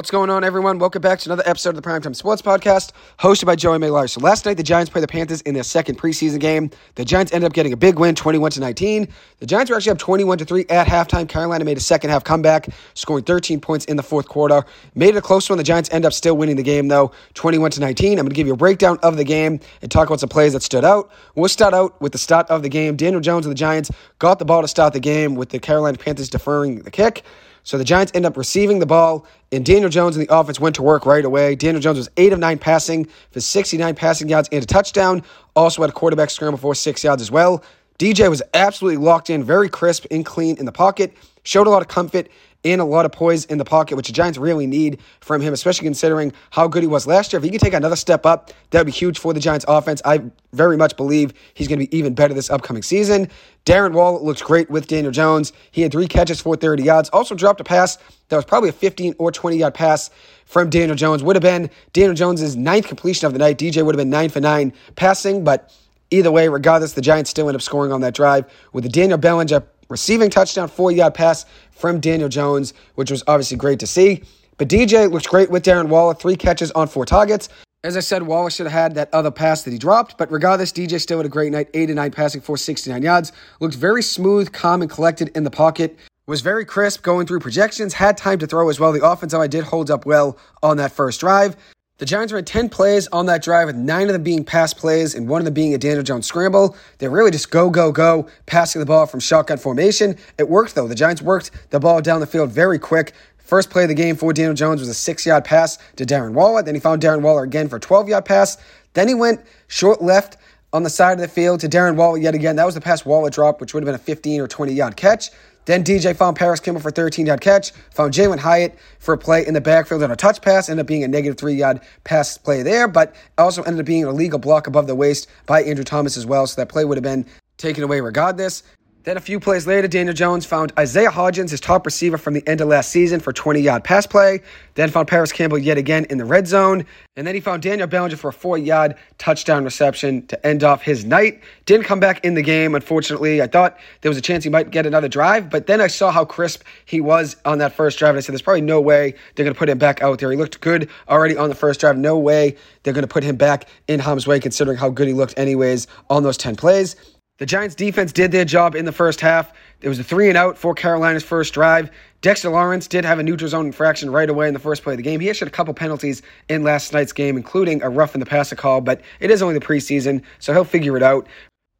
What's going on, everyone? Welcome back to another episode of the Primetime Sports Podcast, hosted by Joey Miller. So last night, the Giants played the Panthers in their second preseason game. The Giants ended up getting a big win, 21 to 19. The Giants were actually up 21 to 3 at halftime. Carolina made a second half comeback, scoring 13 points in the fourth quarter. Made it a close one. The Giants end up still winning the game, though, 21 to 19. I'm going to give you a breakdown of the game and talk about some plays that stood out. We'll start out with the start of the game. Daniel Jones of the Giants got the ball to start the game with the Carolina Panthers deferring the kick. So the Giants end up receiving the ball, and Daniel Jones and the offense went to work right away. Daniel Jones was 8 of 9 passing for 69 passing yards and a touchdown. Also had a quarterback scramble for 6 yards as well. DJ was absolutely locked in, very crisp and clean in the pocket, showed a lot of comfort and a lot of poise in the pocket, which the Giants really need from him, especially considering how good he was last year. If he can take another step up, that would be huge for the Giants offense. I very much believe he's going to be even better this upcoming season. Darren Waller looks great with Daniel Jones. He had three catches for 30 yards. Also dropped a pass that was probably a 15 or 20 yard pass from Daniel Jones. Would have been Daniel Jones's ninth completion of the night. DJ would have been nine for nine passing, but either way, regardless, the Giants still end up scoring on that drive with the Daniel Bellinger receiving touchdown, four yard pass from Daniel Jones, which was obviously great to see. But DJ looks great with Darren Waller, three catches on four targets. As I said, Waller should have had that other pass that he dropped, but regardless, DJ still had a great night, 8 and 9 passing for 69 yards. Looked very smooth, calm, and collected in the pocket. Was very crisp going through projections, had time to throw as well. The offensive line did hold up well on that first drive. The Giants ran 10 plays on that drive, with nine of them being pass plays and one of them being a Daniel Jones scramble. They really just go, go, go, passing the ball from shotgun formation. It worked, though. The Giants worked the ball down the field very quick. First play of the game for Daniel Jones was a six yard pass to Darren Waller. Then he found Darren Waller again for a 12 yard pass. Then he went short left on the side of the field to Darren Waller yet again. That was the pass Waller drop, which would have been a 15 or 20 yard catch. Then DJ found Parris Campbell for 13 yard catch, found Jalin Hyatt for a play in the backfield on a touch pass, ended up being a negative three yard pass play there, but also ended up being an illegal block above the waist by Andrew Thomas as well. So that play would have been taken away regardless. Then a few plays later, Daniel Jones found Isaiah Hodgins, his top receiver from the end of last season, for 20 yard pass play. Then found Parris Campbell yet again in the red zone. And then he found Daniel Bellinger for a four yard touchdown reception to end off his night. Didn't come back in the game, unfortunately. I thought there was a chance he might get another drive, but then I saw how crisp he was on that first drive. And I said, there's probably no way they're going to put him back out there. He looked good already on the first drive. No way they're going to put him back in harm's way, considering how good he looked, anyways, on those 10 plays. The Giants defense did their job in the first half. It was a three and out for Carolina's first drive. Dexter Lawrence did have a neutral zone infraction right away in the first play of the game. He had a couple penalties in last night's game, including a rough in the passer call, but it is only the preseason, so he'll figure it out.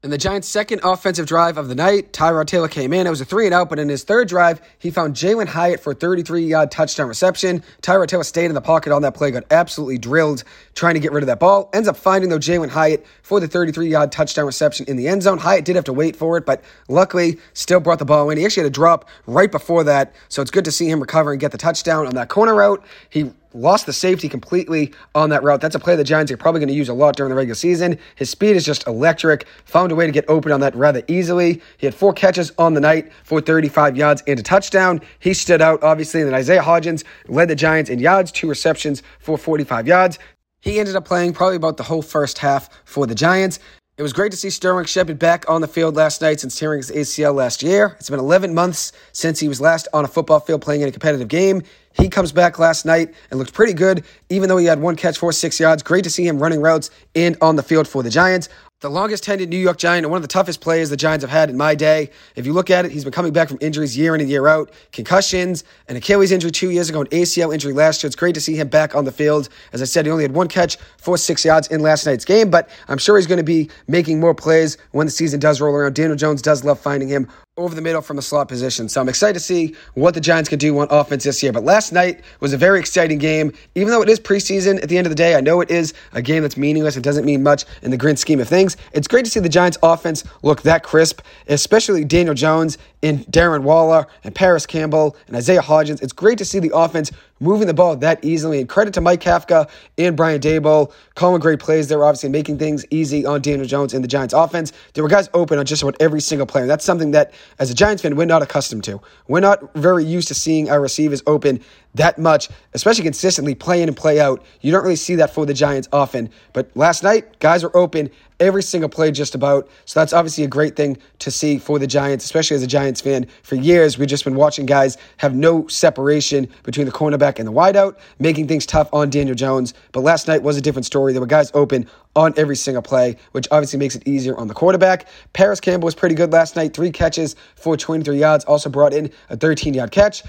In the Giants' second offensive drive of the night, Tyrod Taylor came in. It was a three and out, but in his third drive, he found Jalin Hyatt for a 33 yard touchdown reception. Tyrod Taylor stayed in the pocket on that play, got absolutely drilled trying to get rid of that ball. Ends up finding, though, Jalin Hyatt for the 33 yard touchdown reception in the end zone. Hyatt did have to wait for it, but luckily still brought the ball in. He actually had a drop right before that, so it's good to see him recover and get the touchdown on that corner route. He lost the safety completely on that route. That's a play the Giants are probably going to use a lot during the regular season. His speed is just electric. Found a way to get open on that rather easily. He had four catches on the night for 35 yards and a touchdown. He stood out, obviously, and then Isaiah Hodgins led the Giants in yards, two receptions for 45 yards. He ended up playing probably about the whole first half for the Giants. It was great to see Sterling Shepard back on the field last night since tearing his ACL last year. It's been 11 months since he was last on a football field playing in a competitive game. He comes back last night and looked pretty good, even though he had one catch for six yards. Great to see him running routes and on the field for the Giants. The longest tenured New York Giant and one of the toughest players the Giants have had in my day. If you look at it, he's been coming back from injuries year in and year out. Concussions, an Achilles injury two years ago, an ACL injury last year. It's great to see him back on the field. As I said, he only had one catch for six yards in last night's game, but I'm sure he's going to be making more plays when the season does roll around. Daniel Jones does love finding him over the middle from the slot position. So I'm excited to see what the Giants can do on offense this year. But last night was a very exciting game. Even though it is preseason at the end of the day, I know it is a game that's meaningless. It doesn't mean much in the grand scheme of things. It's great to see the Giants offense look that crisp, especially Daniel Jones and Darren Waller and Parris Campbell and Isaiah Hodgins. It's great to see the offense moving the ball that easily. And credit to Mike Kafka and Brian Daboll, calling great plays. They're obviously making things easy on Daniel Jones in the Giants offense. There were guys open on just about every single player. That's something that, as a Giants fan, we're not accustomed to. We're not very used to seeing our receivers open that much, especially consistently play in and play out. You don't really see that for the Giants often. But last night, guys were open every single play just about. So that's obviously a great thing to see for the Giants, especially as a Giants fan. For years, we've just been watching guys have no separation between the cornerback and the wideout, making things tough on Daniel Jones. But last night was a different story. There were guys open on every single play, which obviously makes it easier on the quarterback. Parris Campbell was pretty good last night, three catches for 23 yards, also brought in a 13 yard catch.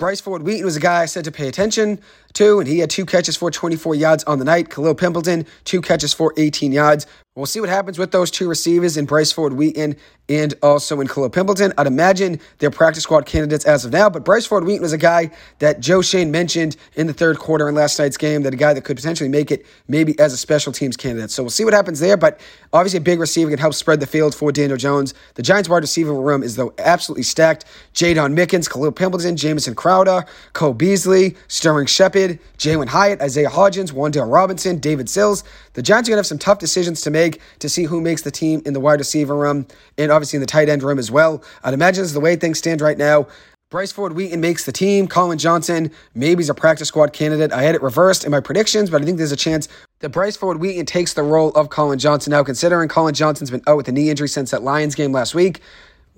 Bryce Ford Wheaton was a guy I said to pay attention to, and he had two catches for 24 yards on the night. Khalil Pimpleton, two catches for 18 yards. We'll see what happens with those two receivers in Bryce Ford Wheaton and also in Khalil Pimpleton. I'd imagine they're practice squad candidates as of now, but Bryce Ford Wheaton was a guy that Joe Schoen mentioned in the third quarter in last night's game, that a guy that could potentially make it maybe as a special teams candidate. So we'll see what happens there, but obviously a big receiver can help spread the field for Daniel Jones. The Giants wide receiver room is though absolutely stacked. Jaydon Mickens, Khalil Pimpleton, Jamison Crowder, Cole Beasley, Sterling Shepard, Jalin Hyatt, Isaiah Hodgins, Wan'Dale Robinson, David Sills. The Giants are going to have some tough decisions to make to see who makes the team in the wide receiver room and obviously in the tight end room as well. I'd imagine this is the way things stand right now. Bryce Ford Wheaton makes the team. Colin Johnson, maybe he's a practice squad candidate. I had it reversed in my predictions, but I think there's a chance that Bryce Ford Wheaton takes the role of Colin Johnson. Now, considering Colin Johnson's been out with a knee injury since that Lions game last week,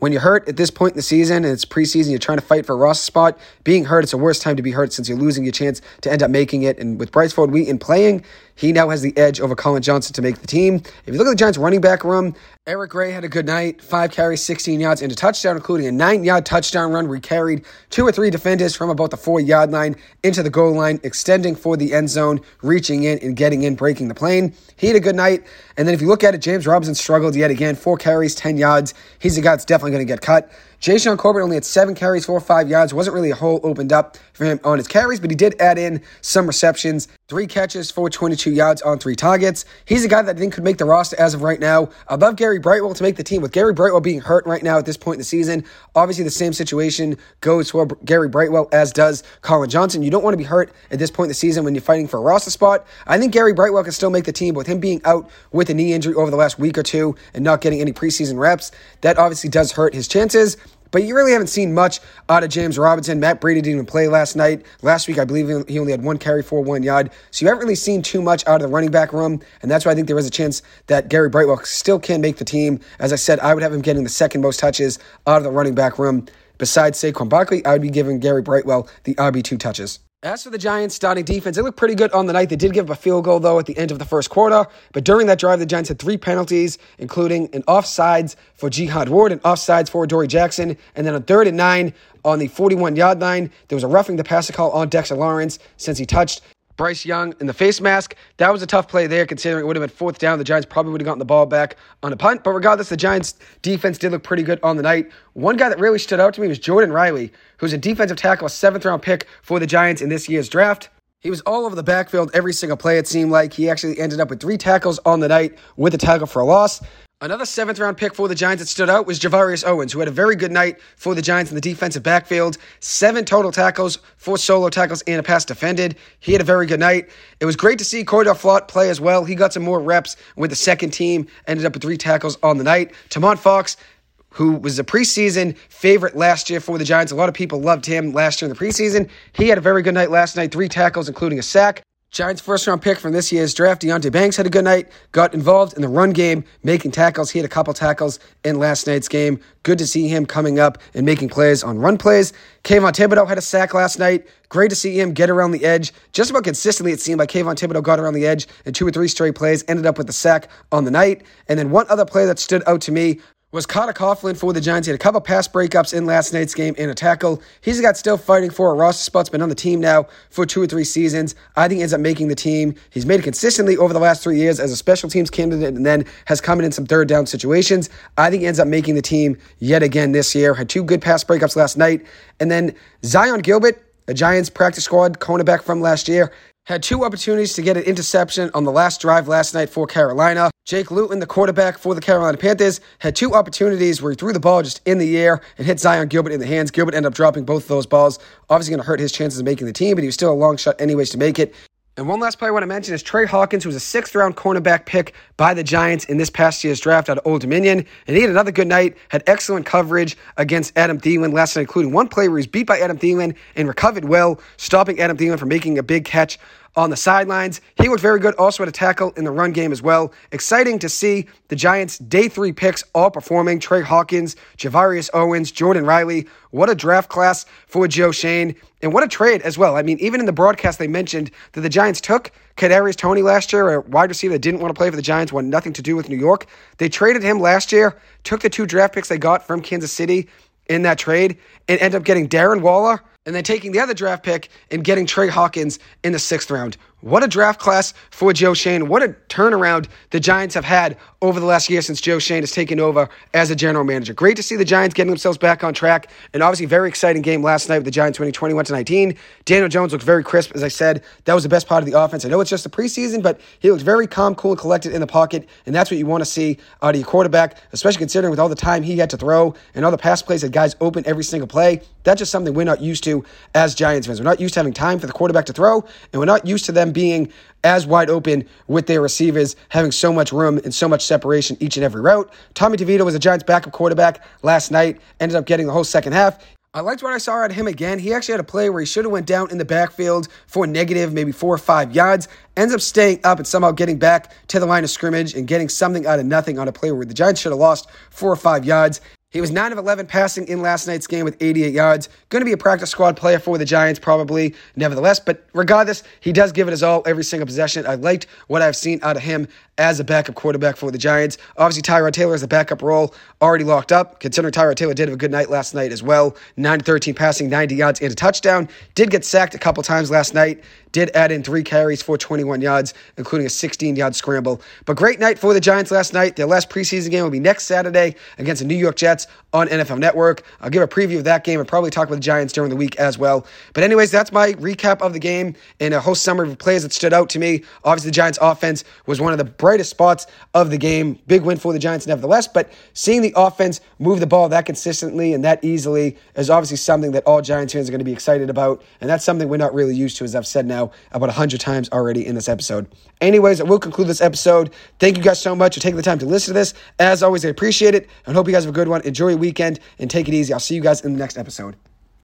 when you're hurt at this point in the season and it's preseason, you're trying to fight for a roster spot. Being hurt, it's the worst time to be hurt since you're losing your chance to end up making it. And with Bryce Ford Wheaton playing, he now has the edge over Colin Johnson to make the team. If you look at the Giants running back room, Eric Gray had a good night, five carries, 16 yards, and a touchdown, including a nine yard touchdown run where he carried two or three defenders from about the four yard line into the goal line, extending for the end zone, reaching in and getting in, breaking the plane. He had a good night. And then if you look at it, James Robinson struggled yet again, four carries, 10 yards. He's a guy that's definitely going to get cut. Jashaun Corbett only had seven carries, four or five yards. Wasn't really a hole opened up for him on his carries, but he did add in some receptions, three catches for 22 yards on three targets. He's a guy that I think could make the roster as of right now. I'd Gary Brightwell to make the team. With Gary Brightwell being hurt right now at this point in the season, obviously the same situation goes for Gary Brightwell as does Colin Johnson. You don't want to be hurt at this point in the season when you're fighting for a roster spot. I think Gary Brightwell can still make the team, but with him being out with a knee injury over the last week or two and not getting any preseason reps, that obviously does hurt his chances. But you really haven't seen much out of James Robinson. Matt Breida didn't even play last night. Last week, I believe he only had one carry for one yard. So you haven't really seen too much out of the running back room. And that's why I think there is a chance that Gary Brightwell still can make the team. As I said, I would have him getting the second most touches out of the running back room. Besides Saquon Barkley, I would be giving Gary Brightwell the RB2 touches. As for the Giants' starting defense, they looked pretty good on the night. They did give up a field goal, though, at the end of the first quarter. But during that drive, the Giants had three penalties, including an offsides for Jihad Ward, an offsides for Dory Jackson, and then a third and nine on the 41 yard line. There was a roughing the passer call on Dexter Lawrence since he touched Bryce Young in the face mask. That was a tough play there, considering it would have been fourth down. The Giants probably would have gotten the ball back on a punt. But regardless, the Giants' defense did look pretty good on the night. One guy that really stood out to me was Jordon Riley, who's a defensive tackle, a seventh round pick for the Giants in this year's draft. He was all over the backfield every single play, it seemed like. He actually ended up with three tackles on the night with a tackle for a loss. Another seventh round pick for the Giants that stood out was Gervarrius Owens, who had a very good night for the Giants in the defensive backfield. Seven total tackles, four solo tackles, and a pass defended. He had a very good night. It was great to see Cor'Dale Flott play as well. He got some more reps with the second team, ended up with three tackles on the night. Tomon Fox who was a preseason favorite last year for the Giants. A lot of people loved him last year in the preseason. He had a very good night last night, three tackles, including a sack. Giants' first round pick from this year's draft, Deonte Banks, had a good night, got involved in the run game, making tackles. He had a couple tackles in last night's game. Good to see him coming up and making plays on run plays. Kayvon Thibodeaux had a sack last night. Great to see him get around the edge. Just about consistently, it seemed like Kayvon Thibodeaux got around the edge in two or three straight plays, ended up with a sack on the night. And then one other play that stood out to me was Carter Coughlin for the Giants. He had a couple pass breakups in last night's game and a tackle. He's got still fighting for a roster spot's been on the team now for two or three seasons. I think ends up making the team. He's made it consistently over the last three years as a special teams candidate and then has come in in some third down situations. I think ends up making the team yet again this year. Had two good pass breakups last night. And then Zyon Gilbert, a Giants practice squad cornerback from last year, had two opportunities to get an interception on the last drive last night for Carolina. Jake Luton, the quarterback for the Carolina Panthers, had two opportunities where he threw the ball just in the air and hit Zyon Gilbert in the hands. Gilbert ended up dropping both of those balls. Obviously, going to hurt his chances of making the team, but he was still a long shot, anyways, to make it. And one last player I want to mention is Tre Hawkins, who was a sixth round cornerback pick by the Giants in this past year's draft out of Old Dominion. And he had another good night, had excellent coverage against Adam Thielen last night, including one play where he was beat by Adam Thielen and recovered well, stopping Adam Thielen from making a big catch on the sidelines. He looked very good, also at a tackle in the run game as well. Exciting to see the Giants' day three picks all performing. Tre Hawkins, Gervarrius Owens, Jordon Riley. What a draft class for Joe Schoen. And what a trade as well. I mean, even in the broadcast, they mentioned that the Giants took Kadarius Toney last year, a wide receiver that didn't want to play for the Giants, wanted nothing to do with New York. They traded him last year, took the two draft picks they got from Kansas City in that trade, and ended up getting Darren Waller and then taking the other draft pick and getting Tre Hawkins in the sixth round. What a draft class for Joe Schoen. What a turnaround the Giants have had over the last year since Joe Schoen has taken over as a general manager. Great to see the Giants getting themselves back on track. And obviously, very exciting game last night with the Giants winning 21 to 19. Daniel Jones looked very crisp, as I said. That was the best part of the offense. I know it's just the preseason, but he looked very calm, cool, and collected in the pocket. And that's what you want to see out of your quarterback, especially considering with all the time he had to throw and all the pass plays that guys open every single play. That's just something we're not used to as Giants fans. We're not used to having time for the quarterback to throw, and we're not used to them being as wide open with their receivers, having so much room and so much separation each and every route. Tommy DeVito was a Giants backup quarterback last night, ended up getting the whole second half. I liked what I saw out of him again. He actually had a play where he should have went down in the backfield for negative, maybe four or five yards. Ends up staying up and somehow getting back to the line of scrimmage and getting something out of nothing on a play where the Giants should have lost four or five yards. He was 9 of 11 passing in last night's game with 88 yards. Going to be a practice squad player for the Giants, probably, nevertheless. But regardless, he does give it his all every single possession. I liked what I've seen out of him as a backup quarterback for the Giants. Obviously, Tyrod Taylor is the backup role already locked up, considering Tyrod Taylor did have a good night last night as well. 9 13 passing, 90 yards, and a touchdown. Did get sacked a couple times last night. Did add in three carries for 21 yards, including a 16 yard scramble. But great night for the Giants last night. Their last preseason game will be next Saturday against the New York Jets on NFL Network. I'll give a preview of that game and probably talk about the Giants during the week as well. But, anyways, that's my recap of the game and a whole summary of plays that stood out to me. Obviously, the Giants' offense was one of the brightest spots of the game. Big win for the Giants, nevertheless. But seeing the offense move the ball that consistently and that easily is obviously something that all Giants fans are going to be excited about. And that's something we're not really used to, as I've said now about 100 times already in this episode. Anyways, I will conclude this episode. Thank you guys so much for taking the time to listen to this. As always, I appreciate it and hope you guys have a good one. Enjoy your weekend and take it easy. I'll see you guys in the next episode.